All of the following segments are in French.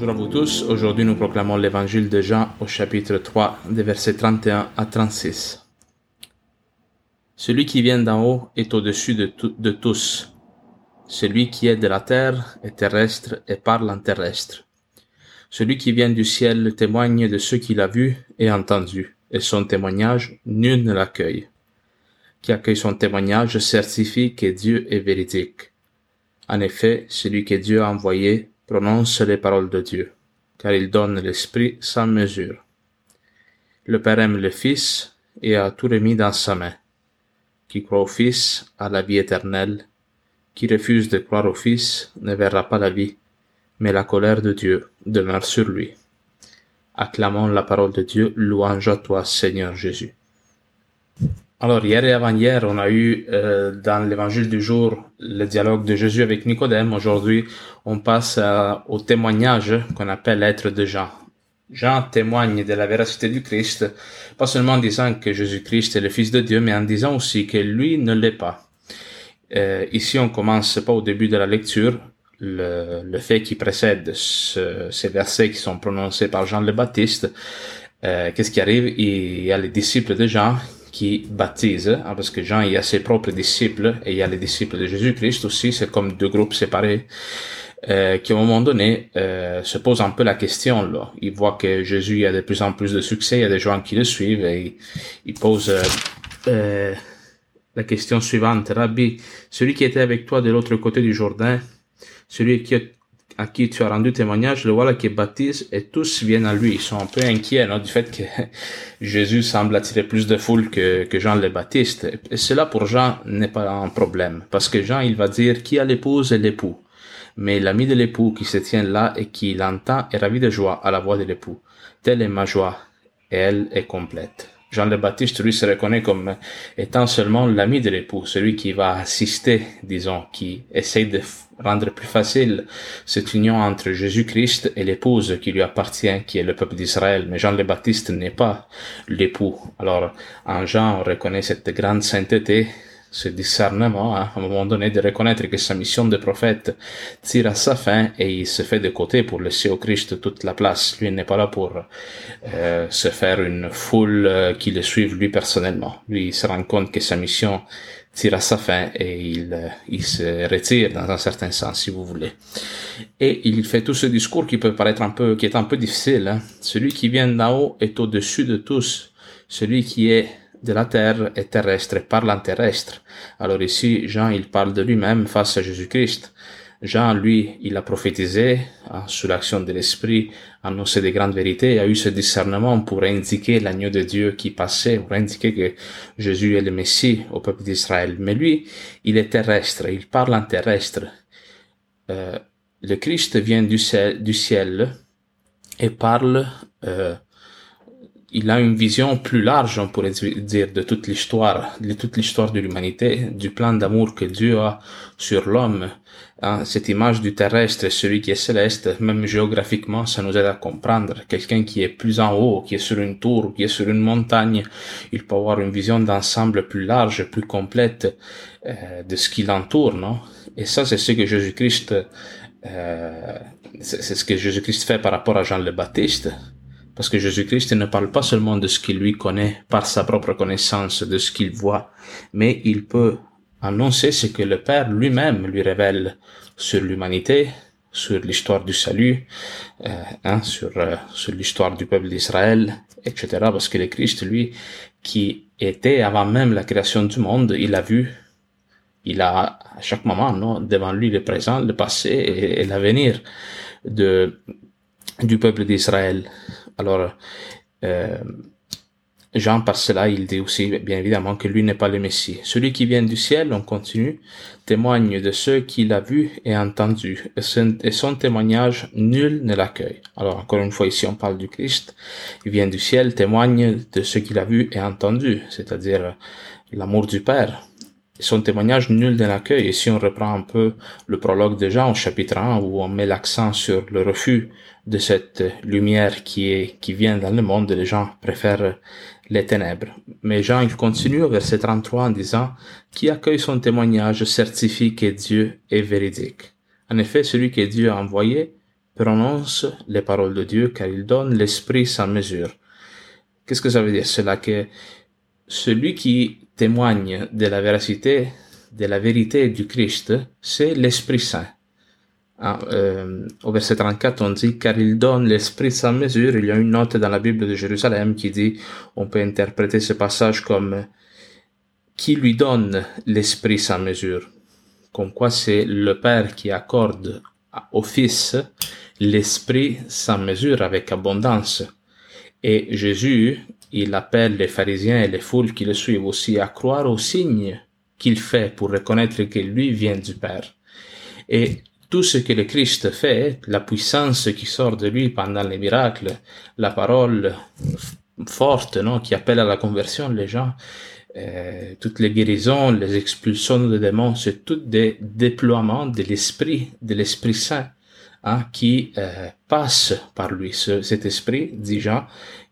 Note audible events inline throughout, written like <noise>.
Bonjour à vous tous. Aujourd'hui, nous proclamons l'évangile de Jean au chapitre 3, des versets 31 à 36. Celui qui vient d'en haut est au-dessus de, tous. Celui qui est de la terre est terrestre et parle en terrestre. Celui qui vient du ciel témoigne de ce qu'il a vu et entendu, et son témoignage, nul ne l'accueille. Qui accueille son témoignage certifie que Dieu est véridique. En effet, celui que Dieu a envoyé prononce les paroles de Dieu, car il donne l'Esprit sans mesure. Le Père aime le Fils et a tout remis dans sa main. Qui croit au Fils a la vie éternelle. Qui refuse de croire au Fils ne verra pas la vie, mais la colère de Dieu demeure sur lui. Acclamons la parole de Dieu, louange à toi, Seigneur Jésus. Alors hier et avant-hier, on a eu euh, dans l'évangile du jour le dialogue de Jésus avec Nicodème. Aujourd'hui, on passe au témoignage qu'on appelle l'être de Jean. Jean témoigne de la véracité du Christ, pas seulement en disant que Jésus-Christ est le Fils de Dieu, mais en disant aussi que lui ne l'est pas. Euh, ici, on commence pas au début de la lecture. Le, le fait qui précède ce, ces versets qui sont prononcés par Jean le Baptiste, euh, qu'est-ce qui arrive? Il y a les disciples de Jean qui baptise, hein, parce que Jean il a ses propres disciples et il y a les disciples de Jésus-Christ aussi, c'est comme deux groupes séparés. Euh, qui à un moment donné euh, se posent un peu la question là. Ils voient que Jésus a de plus en plus de succès, il y a des gens qui le suivent et ils posent euh, euh, la question suivante. Rabbi, celui qui était avec toi de l'autre côté du Jourdain, celui qui à qui tu as rendu témoignage, le voilà qui baptise et tous viennent à lui. Ils sont un peu inquiets non, du fait que <laughs> Jésus semble attirer plus de foule que, que Jean le Baptiste. Et cela pour Jean n'est pas un problème, parce que Jean il va dire qui a l'épouse et l'époux. Mais l'ami de l'époux qui se tient là et qui l'entend est ravi de joie à la voix de l'époux. Telle est ma joie, et elle est complète. Jean le Baptiste, lui, se reconnaît comme étant seulement l'ami de l'époux, celui qui va assister, disons, qui essaye de rendre plus facile cette union entre Jésus-Christ et l'épouse qui lui appartient, qui est le peuple d'Israël. Mais Jean le Baptiste n'est pas l'époux. Alors, en Jean, on reconnaît cette grande sainteté, ce discernement, hein, à un moment donné, de reconnaître que sa mission de prophète tire à sa fin et il se fait de côté pour laisser au Christ toute la place. Lui n'est pas là pour euh, se faire une foule euh, qui le suive lui personnellement. Lui, il se rend compte que sa mission tire à sa fin et il, euh, il se retire dans un certain sens, si vous voulez. Et il fait tout ce discours qui peut paraître un peu, qui est un peu difficile. Hein. Celui qui vient d'en haut est au-dessus de tous. Celui qui est de la terre est terrestre et parle en terrestre. Alors ici, Jean, il parle de lui-même face à Jésus-Christ. Jean, lui, il a prophétisé, hein, sous l'action de l'Esprit, annoncé des grandes vérités, a eu ce discernement pour indiquer l'agneau de Dieu qui passait, pour indiquer que Jésus est le Messie au peuple d'Israël. Mais lui, il est terrestre, il parle en terrestre. Euh, le Christ vient du ciel, du ciel et parle euh, il a une vision plus large, on pourrait dire, de toute l'histoire, de toute l'histoire de l'humanité, du plan d'amour que Dieu a sur l'homme. Hein, cette image du terrestre, celui qui est céleste, même géographiquement, ça nous aide à comprendre. Quelqu'un qui est plus en haut, qui est sur une tour, qui est sur une montagne, il peut avoir une vision d'ensemble plus large, plus complète euh, de ce qui l'entoure, non? Et ça, c'est ce que Jésus-Christ, euh, c'est ce que Jésus-Christ fait par rapport à Jean le Baptiste. Parce que Jésus-Christ ne parle pas seulement de ce qu'il lui connaît par sa propre connaissance, de ce qu'il voit, mais il peut annoncer ce que le Père lui-même lui révèle sur l'humanité, sur l'histoire du salut, euh, hein, sur, euh, sur l'histoire du peuple d'Israël, etc. Parce que le Christ, lui, qui était avant même la création du monde, il a vu, il a à chaque moment, non, devant lui le présent, le passé et, et l'avenir de du peuple d'Israël. Alors, euh, Jean, par cela, il dit aussi, bien évidemment, que lui n'est pas le Messie. Celui qui vient du ciel, on continue, témoigne de ce qu'il a vu et entendu, et son, témoignage, nul ne l'accueille. Alors, encore une fois, ici, on parle du Christ. Il vient du ciel, témoigne de ce qu'il a vu et entendu, c'est-à-dire l'amour du Père. Son témoignage, nul ne l'accueille. Et si on reprend un peu le prologue de Jean au chapitre 1, où on met l'accent sur le refus de cette lumière qui est, qui vient dans le monde, les gens préfèrent les ténèbres. Mais Jean, il continue au verset 33 en disant, qui accueille son témoignage certifie que Dieu est véridique. En effet, celui que Dieu a envoyé prononce les paroles de Dieu car il donne l'esprit sans mesure. Qu'est-ce que ça veut dire? Cela que celui qui témoigne de la véracité, de la vérité du Christ, c'est l'Esprit Saint. Ah, euh, au verset 34, on dit, car il donne l'esprit sans mesure. Il y a une note dans la Bible de Jérusalem qui dit, on peut interpréter ce passage comme, qui lui donne l'esprit sans mesure. Comme quoi c'est le Père qui accorde au Fils l'esprit sans mesure avec abondance. Et Jésus, il appelle les pharisiens et les foules qui le suivent aussi à croire aux signes qu'il fait pour reconnaître que lui vient du Père. Et tout ce que le Christ fait, la puissance qui sort de lui pendant les miracles, la parole forte, non, qui appelle à la conversion les gens, euh, toutes les guérisons, les expulsions de démons, c'est tout des déploiements de l'esprit, de l'esprit saint, hein, qui euh, passe par lui. cet esprit, dit Jean,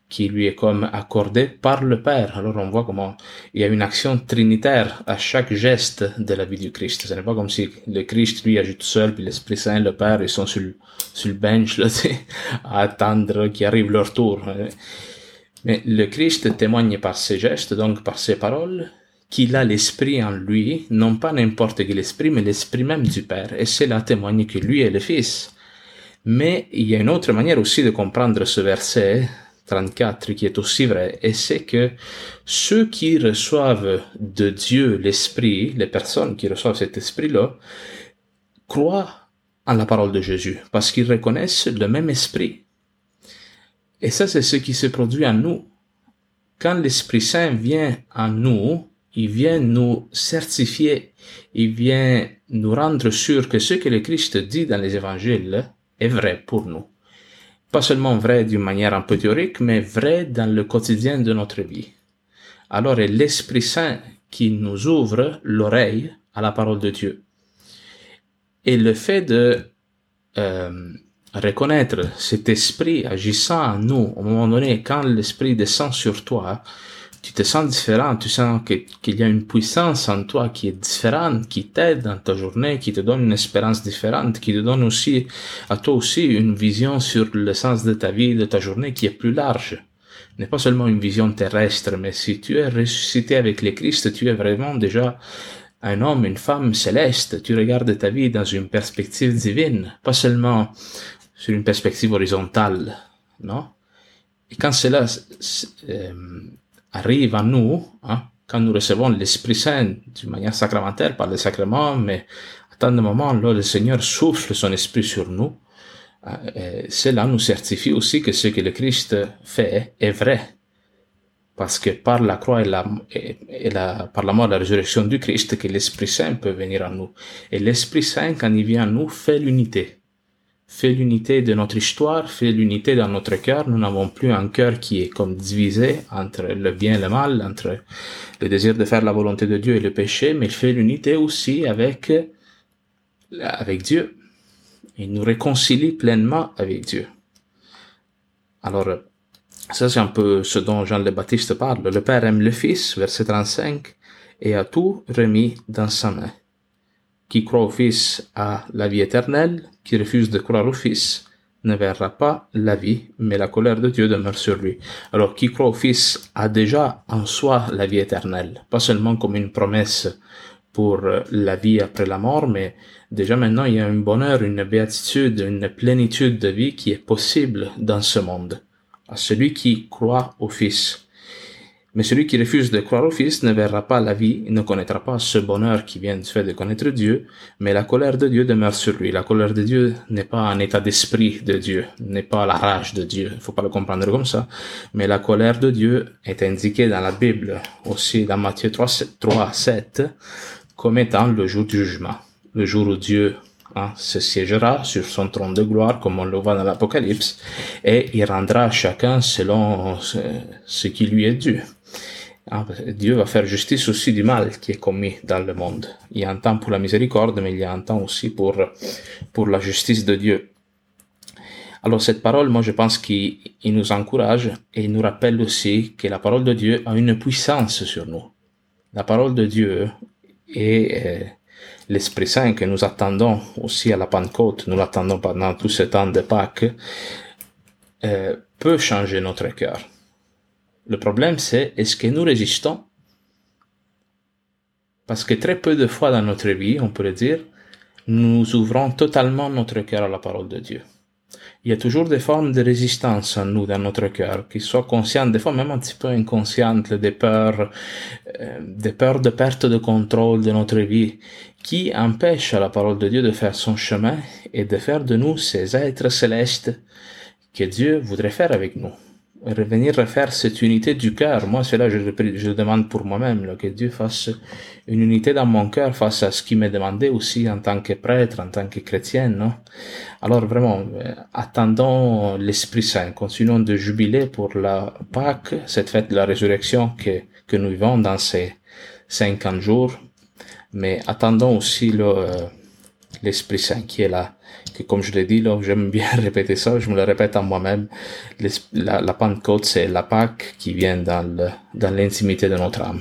qui lui est comme accordé par le Père. Alors on voit comment il y a une action trinitaire à chaque geste de la vie du Christ. Ce n'est pas comme si le Christ lui agit tout seul, puis l'Esprit Saint, le Père, ils sont sur, sur le bench là, <laughs> à attendre qu'il arrive leur tour. Mais le Christ témoigne par ses gestes, donc par ses paroles, qu'il a l'Esprit en lui, non pas n'importe quel esprit, mais l'Esprit même du Père. Et cela témoigne que lui est le Fils. Mais il y a une autre manière aussi de comprendre ce verset, 34 qui est aussi vrai, et c'est que ceux qui reçoivent de Dieu l'Esprit, les personnes qui reçoivent cet Esprit-là, croient en la parole de Jésus, parce qu'ils reconnaissent le même Esprit. Et ça, c'est ce qui se produit en nous. Quand l'Esprit Saint vient en nous, il vient nous certifier, il vient nous rendre sûr que ce que le Christ dit dans les évangiles est vrai pour nous pas seulement vrai d'une manière un peu théorique, mais vrai dans le quotidien de notre vie. Alors, c'est l'Esprit Saint qui nous ouvre l'oreille à la parole de Dieu. Et le fait de euh, reconnaître cet esprit agissant en nous, au moment donné, quand l'esprit descend sur toi, tu te sens différent, tu sens qu'il y a une puissance en toi qui est différente, qui t'aide dans ta journée, qui te donne une espérance différente, qui te donne aussi, à toi aussi, une vision sur le sens de ta vie, de ta journée qui est plus large. N'est pas seulement une vision terrestre, mais si tu es ressuscité avec le Christ, tu es vraiment déjà un homme, une femme céleste. Tu regardes ta vie dans une perspective divine, pas seulement sur une perspective horizontale, non? Et quand cela euh, arrive à nous, hein, quand nous recevons l'Esprit Saint d'une manière sacramentelle par le sacrement, mais à tant de moments, là, le Seigneur souffle son Esprit sur nous, euh, cela nous certifie aussi que ce que le Christ fait est vrai. Parce que par la croix et, la, et, la, par la mort et la résurrection du Christ, que l'Esprit Saint peut venir à nous. Et l'Esprit Saint, quand il vient à nous, fait l'unité fait l'unité de notre histoire, fait l'unité dans notre cœur. Nous n'avons plus un cœur qui est comme divisé entre le bien et le mal, entre le désir de faire la volonté de Dieu et le péché, mais il fait l'unité aussi avec, avec Dieu. Il nous réconcilie pleinement avec Dieu. Alors, ça c'est un peu ce dont Jean le Baptiste parle. Le Père aime le Fils, verset 35, et a tout remis dans sa main. Qui croit au Fils a la vie éternelle, qui refuse de croire au Fils ne verra pas la vie, mais la colère de Dieu demeure sur lui. Alors qui croit au Fils a déjà en soi la vie éternelle, pas seulement comme une promesse pour la vie après la mort, mais déjà maintenant il y a un bonheur, une béatitude, une plénitude de vie qui est possible dans ce monde, à celui qui croit au Fils. Mais celui qui refuse de croire au Fils ne verra pas la vie, ne connaîtra pas ce bonheur qui vient du fait de connaître Dieu, mais la colère de Dieu demeure sur lui. La colère de Dieu n'est pas un état d'esprit de Dieu, n'est pas la rage de Dieu. Il faut pas le comprendre comme ça. Mais la colère de Dieu est indiquée dans la Bible, aussi dans Matthieu 3, 3 7, comme étant le jour du jugement. Le jour où Dieu hein, se siégera sur son trône de gloire, comme on le voit dans l'Apocalypse, et il rendra chacun selon ce qui lui est dû. Ah, Dieu va faire justice aussi du mal qui est commis dans le monde. Il y a un temps pour la miséricorde, mais il y a un temps aussi pour, la justice de Dieu. Alors cette parole, moi je pense qu'il nous encourage et il nous rappelle aussi que la parole de Dieu a une puissance sur nous. La parole de Dieu et euh, l'Esprit Saint que nous attendons aussi à la Pentecôte, nous l'attendons pendant tout ce temps de Pâques, euh, peut changer notre cœur. Le problème, c'est est-ce que nous résistons? Parce que très peu de fois dans notre vie, on pourrait dire, nous ouvrons totalement notre cœur à la parole de Dieu. Il y a toujours des formes de résistance en nous, dans notre cœur, qui soient conscientes, des fois même un petit peu inconscientes, des peurs, euh, des peurs de perte de contrôle de notre vie, qui empêchent la parole de Dieu de faire son chemin et de faire de nous ces êtres célestes que Dieu voudrait faire avec nous revenir refaire cette unité du cœur. Moi, c'est là je, je demande pour moi-même que Dieu fasse une unité dans mon cœur face à ce qui m'est demandé aussi en tant que prêtre, en tant que chrétien. Non? Alors vraiment, euh, attendons l'Esprit Saint, continuons de jubiler pour la Pâque, cette fête de la résurrection que, que nous vivons dans ces 50 jours, mais attendons aussi euh, l'Esprit Saint qui est là que comme je l'ai dit, là, j'aime bien <laughs> répéter ça, je me le répète à moi-même, la, la Pentecôte, c'est la Pâque qui vient dans l'intimité de notre âme.